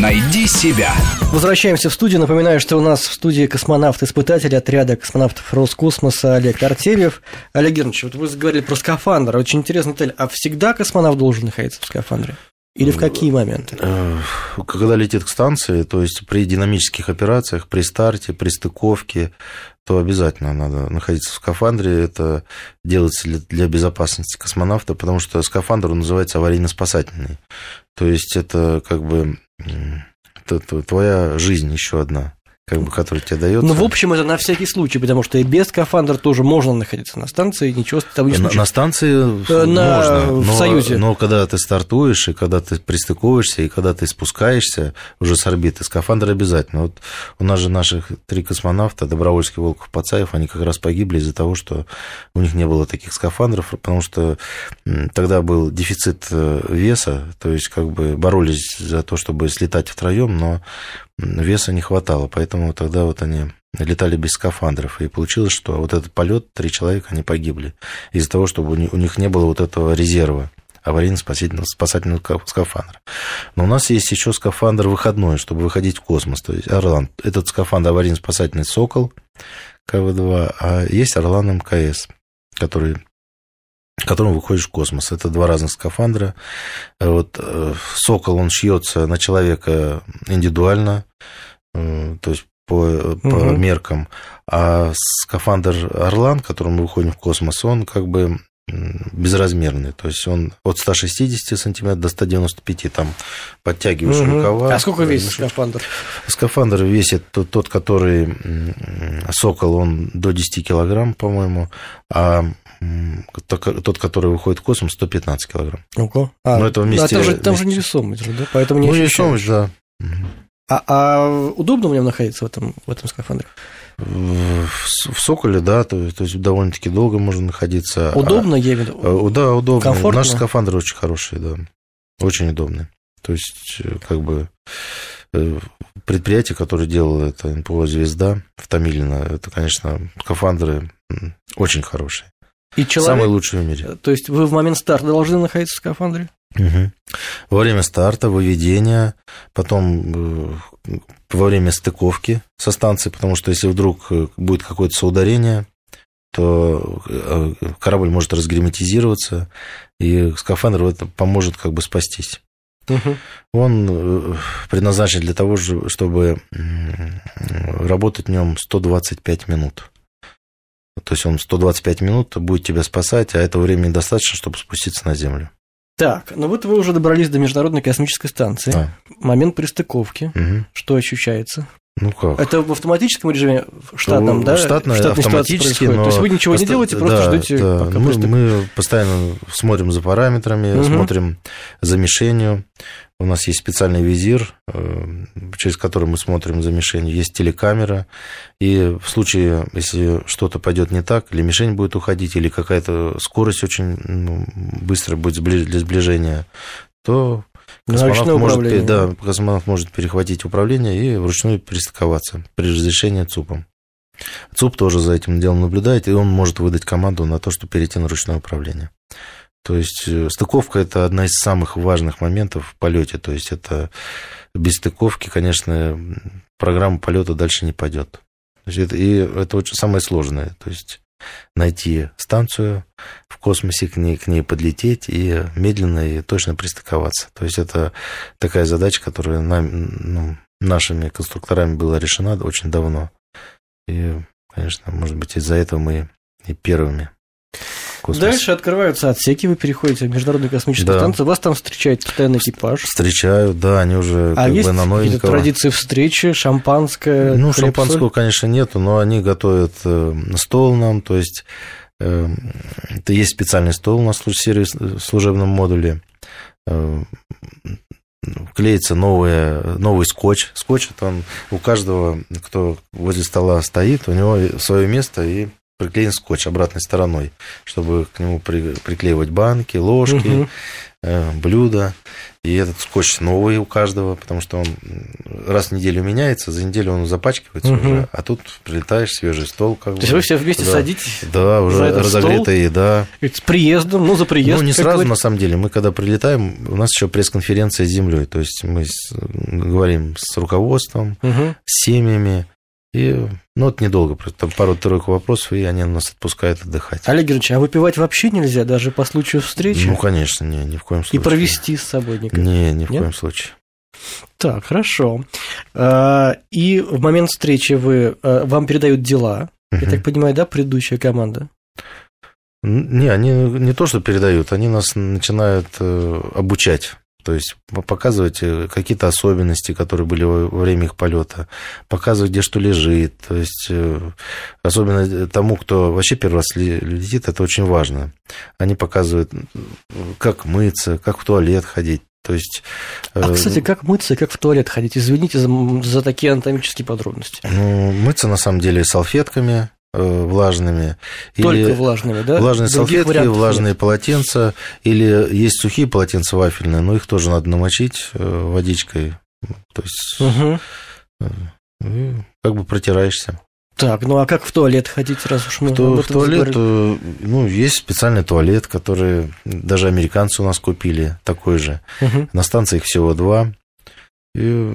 Найди себя. Возвращаемся в студию. Напоминаю, что у нас в студии космонавт-испытатель отряда космонавтов Роскосмоса Олег Артемьев. Олег Германович, вот вы заговорили про скафандр. Очень интересно, Тель, а всегда космонавт должен находиться в скафандре? Или в какие моменты? Э, когда летит к станции, то есть при динамических операциях, при старте, при стыковке, то обязательно надо находиться в скафандре. Это делается для безопасности космонавта, потому что скафандр называется аварийно-спасательный. То есть это как бы это твоя жизнь еще одна как бы, который тебе дается. Ну, в общем, это на всякий случай, потому что и без скафандра тоже можно находиться на станции, ничего с тобой не случится. На, на станции э, на, можно, в но, Союзе. Но когда ты стартуешь, и когда ты пристыковываешься, и когда ты спускаешься уже с орбиты, скафандр обязательно. Вот у нас же наших три космонавта, Добровольский, Волков, Пацаев, они как раз погибли из-за того, что у них не было таких скафандров, потому что тогда был дефицит э, веса, то есть как бы боролись за то, чтобы слетать втроем, но веса не хватало, поэтому тогда вот они летали без скафандров. И получилось, что вот этот полет, три человека, они погибли из-за того, чтобы у них не было вот этого резерва аварийно-спасательного спасательного скафандра. Но у нас есть еще скафандр выходной, чтобы выходить в космос. То есть Орлан, этот скафандр аварийно-спасательный «Сокол» КВ-2, а есть Орлан МКС, который которым выходишь в космос. Это два разных скафандра. Вот э, «Сокол», он шьется на человека индивидуально, э, то есть по, по угу. меркам. А скафандр «Орлан», которым мы выходим в космос, он как бы безразмерный. То есть он от 160 сантиметров до 195, там подтягиваешь угу. рукава. А сколько весит скафандр? Скафандр весит тот, тот, который «Сокол», он до 10 килограмм, по-моему, а тот, который выходит в космос, 115 килограмм. Ого. А, Но это вместе... А там же, там же невесомость же, да? Поэтому не ну, невесомость, да. А, а удобно в нем находиться в этом, в этом скафандре? В Соколе, да, то, то есть довольно-таки долго можно находиться. Удобно, а, я имею в виду? А, да, удобно. Комфортно? Наши скафандры очень хорошие, да. Очень удобные. То есть, э, как бы э, предприятие, которое делало это, НПО «Звезда» в Томилино, это, конечно, скафандры очень хорошие. И человек, Самый лучший в мире. То есть вы в момент старта должны находиться в скафандре? Угу. Во время старта, выведения, потом э, во время стыковки со станции, потому что если вдруг э, будет какое-то соударение, то э, корабль может разгерметизироваться, и скафандр это поможет как бы спастись. Угу. Он предназначен для того, чтобы работать в нем 125 минут. То есть он 125 минут будет тебя спасать, а этого времени достаточно, чтобы спуститься на Землю. Так, ну вот вы уже добрались до Международной космической станции. А. Момент пристыковки. Угу. Что ощущается? Ну как? Это в автоматическом режиме, штатном, да? Штатно, автоматически, но... То есть вы ничего не делаете, просто да, ждете, да. пока мы, мы постоянно смотрим за параметрами, угу. смотрим за мишенью. У нас есть специальный визир, э, через который мы смотрим за мишенью. Есть телекамера. И в случае, если что-то пойдет не так, или мишень будет уходить, или какая-то скорость очень ну, быстро будет для сближения, то Космонавт может, да, космонавт может перехватить управление и вручную перестыковаться при разрешении ЦУПом. ЦУП тоже за этим делом наблюдает, и он может выдать команду на то, чтобы перейти на ручное управление. То есть э, стыковка – это одна из самых важных моментов в полете. То есть это без стыковки, конечно, программа полета дальше не пойдет. И это очень самое сложное. То есть найти станцию в космосе, к ней, к ней подлететь и медленно и точно пристыковаться. То есть это такая задача, которая нам, ну, нашими конструкторами была решена очень давно. И, конечно, может быть, из-за этого мы и первыми космосе. Дальше открываются отсеки, вы переходите в Международную космическую да. станцию, вас там встречает постоянный экипаж. Встречают, да, они уже а как есть бы на новенького. традиции встречи, шампанское? Ну, хлеб, шампанского, соль? конечно, нету, но они готовят э, стол нам, то есть э, это есть специальный стол у нас в сервис, в служебном модуле э, клеится новый, новый скотч. Скотч это он у каждого, кто возле стола стоит, у него свое место, и приклеен скотч обратной стороной, чтобы к нему при, приклеивать банки, ложки. Угу. э, блюда. И этот скотч новый у каждого, потому что он раз в неделю меняется, за неделю он запачкивается угу. уже, а тут прилетаешь, свежий стол. Как То есть вы все вместе да. садитесь? Да, уже разогретая стол, еда. С приездом, ну за приезд. Ну не сразу, говорит. на самом деле. Мы когда прилетаем, у нас еще пресс-конференция с землей. То есть мы говорим с руководством, угу. с семьями, и, ну, это недолго, там пару-тройку вопросов, и они нас отпускают отдыхать. Олег Георгиевич, а выпивать вообще нельзя, даже по случаю встречи? Ну, конечно, не, ни в коем случае. И провести с собой никак? Не, ни в Нет? коем случае. Так, хорошо. А, и в момент встречи вы, а, вам передают дела, угу. я так понимаю, да, предыдущая команда? Не, они не то, что передают, они нас начинают э, обучать. То есть показывать э, какие-то особенности, которые были во время их полета, показывать, где что лежит. То есть э, особенно тому, кто вообще первый раз летит, это очень важно. Они показывают, как мыться, как в туалет ходить. То есть, а, кстати, как мыться и как в туалет ходить? Извините за, за такие анатомические подробности. Ну, мыться на самом деле салфетками, Э, влажными. Только или влажными, да? Влажные Других салфетки, влажные нет. полотенца, или есть сухие полотенца вафельные, но их тоже надо намочить э, водичкой. То есть угу. как бы протираешься. Так, ну а как в туалет ходить, раз уж мы в, в туалет, ну, есть специальный туалет, который даже американцы у нас купили, такой же. Угу. На станции их всего два. И,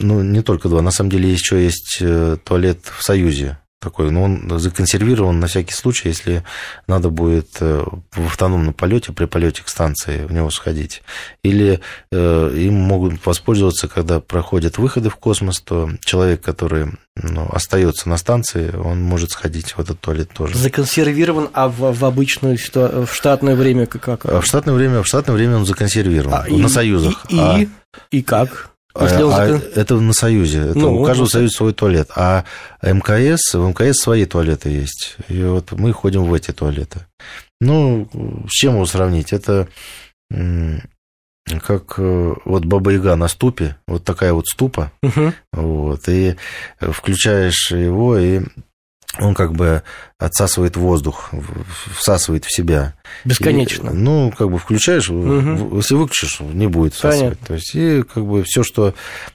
ну, не только два. На самом деле еще есть туалет в Союзе такой, но он законсервирован на всякий случай, если надо будет э, в автономном полете при полете к станции в него сходить. Или э, им могут воспользоваться, когда проходят выходы в космос, то человек, который ну, остается на станции, он может сходить в этот туалет тоже. Законсервирован, а в, в обычную в штатное время как? А в штатное время, в штатное время он законсервирован а, на и, союзах. И, а... и, и как? А, а это на Союзе. Это ну, у каждого ну, союза свой туалет. А МКС, в мкс свои туалеты есть. И вот мы ходим в эти туалеты. Ну, с чем его сравнить? Это как э, вот Баба Яга на ступе, вот такая вот ступа, угу. вот, и включаешь его, и он как бы отсасывает воздух, всасывает в себя. Бесконечно. И, ну, как бы включаешь, угу. если выключишь, не будет всасывать. Понятно. То есть, и как бы все, что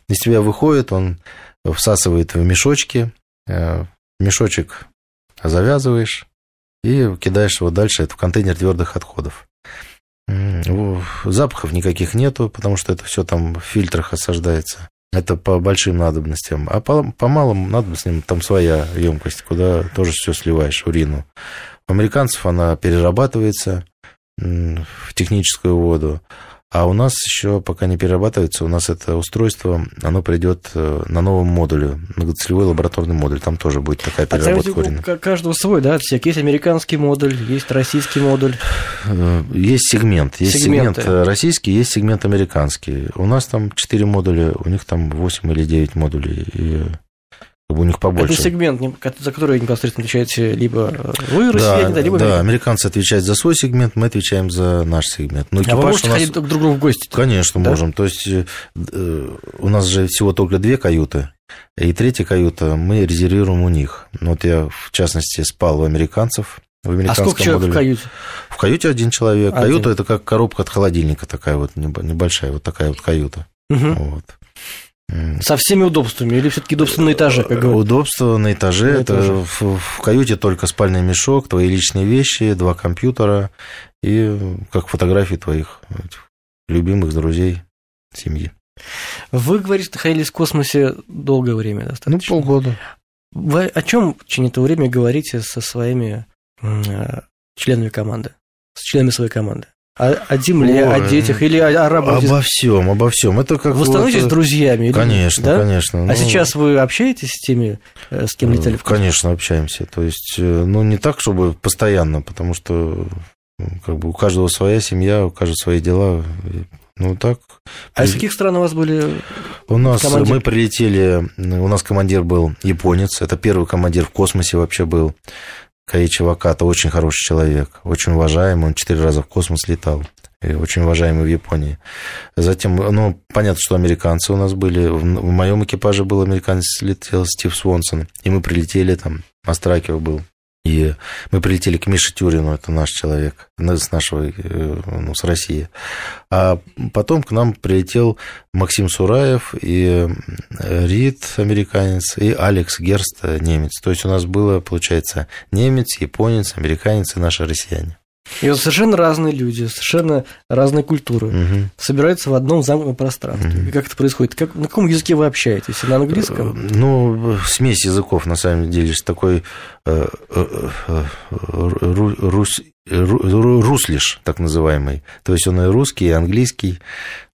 из тебя выходит, он всасывает в мешочки, э, мешочек завязываешь и кидаешь его дальше, это в контейнер твердых отходов. Запахов никаких нету, потому что это все там в фильтрах осаждается. Это по большим надобностям. А по, по малым надобностям там своя емкость, куда тоже все сливаешь, урину. У американцев она перерабатывается в техническую воду. А у нас еще пока не перерабатывается, у нас это устройство, оно придет э, на новом модуле, многоцелевой лабораторный модуль, там тоже будет такая а переработка а урина. У каждого свой, да, всякий. Есть американский модуль, есть российский модуль. Э, есть сегмент, есть Сегменты. сегмент российский, есть сегмент американский. У нас там 4 модуля, у них там 8 или 9 модулей. И у них побольше. Это сегмент, за который непосредственно отвечаете либо вы, россияне, да, либо... Да, американцы отвечают за свой сегмент, мы отвечаем за наш сегмент. Но а вы можете нас... ходить друг к другу в гости? Конечно, да? можем. То есть э, у нас же всего только две каюты, и третья каюта мы резервируем у них. Вот я, в частности, спал у американцев, в а сколько человек модуле. в каюте? В каюте один человек. Один. Каюта это как коробка от холодильника такая вот небольшая, вот такая вот каюта. Угу. Вот. Со всеми удобствами или все-таки удобство на этаже, как говорят? Удобство на этаже. На это этаже. В, в каюте только спальный мешок, твои личные вещи, два компьютера и как фотографии твоих любимых друзей, семьи. Вы, говорите, находились в космосе долгое время достаточно. Ну, полгода. Вы о чем в течение этого времени говорите со своими э, членами команды, с членами своей команды? О, о земле, Ой, о детях или о, о работе? Обо всем, обо всем. Это как вы становитесь вот... друзьями? Конечно, да? конечно. А ну... сейчас вы общаетесь с теми, э, с кем летели в космос? Конечно, общаемся. То есть, э, ну, не так, чтобы постоянно, потому что ну, как бы у каждого своя семья, у каждого свои дела. Ну, так. А из каких стран у вас были У нас командир? мы прилетели, у нас командир был японец, это первый командир в космосе вообще был. Каичи Ваката очень хороший человек, очень уважаемый, он четыре раза в космос летал, и очень уважаемый в Японии. Затем, ну, понятно, что американцы у нас были, в, в моем экипаже был американец, летел Стив Свонсон, и мы прилетели там, Астракио был. И мы прилетели к Мише Тюрину, это наш человек, с нашего, э, ну, с России. А потом к нам прилетел Максим Сураев и Рид, американец, и Алекс Герст, немец. То есть у нас было, получается, немец, японец, американец и наши россияне. И вот совершенно разные люди, совершенно разные культуры угу. собираются в одном замкнутом пространстве. Угу. И как это происходит? Как, на каком языке вы общаетесь? На английском? Э, ну, смесь языков, на самом деле, такой э, э, рус, руслиш, так называемый. То есть он и русский, и английский.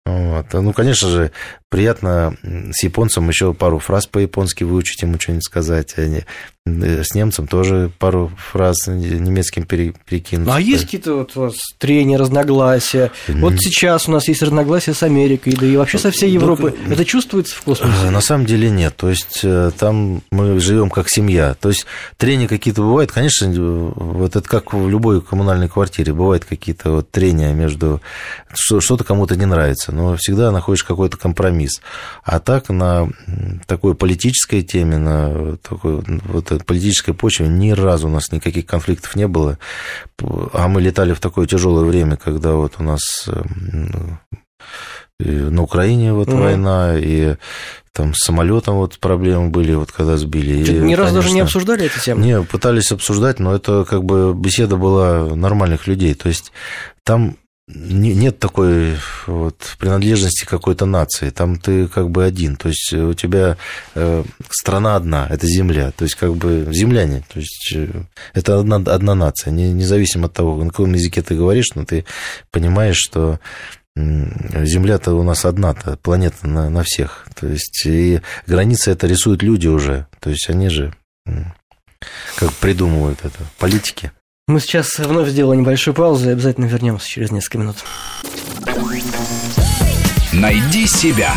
Вот. Ну, конечно же, приятно с японцем еще пару фраз по-японски выучить, ему что-нибудь сказать. Э, с немцем тоже пару фраз немецким перекинуть. Ну, а есть какие-то вот у вас трения, разногласия? Mm-hmm. Вот сейчас у нас есть разногласия с Америкой, да и вообще со всей Европой. Ну, Это чувствуется в космосе? Э, на самом деле нет. То есть э, там мы живем как семья. То есть трения какие-то бывают. Конечно, вот это как в любой коммунальной квартире. Бывают какие-то вот трения между... Что-то кому-то не нравится, но всегда находишь какой-то компромисс компромисс. А так на такой политической теме, на такой вот политической почве ни разу у нас никаких конфликтов не было. А мы летали в такое тяжелое время, когда вот у нас эм, на Украине вот угу. война, и там с самолетом вот проблемы были, вот когда сбили. Ни разу даже не обсуждали эти темы? Не, пытались обсуждать, но это как бы беседа была нормальных людей. То есть там нет такой вот принадлежности какой-то нации. Там ты как бы один. То есть у тебя э, страна одна, это земля. То есть как бы земляне. То есть э, это одна, одна нация. Не, независимо от того, на каком языке ты говоришь, но ты понимаешь, что Земля-то у нас одна-то, планета на, на всех. То есть и границы это рисуют люди уже. То есть они же как придумывают это, политики. Мы сейчас вновь сделаем небольшую паузу и обязательно вернемся через несколько минут. Найди себя.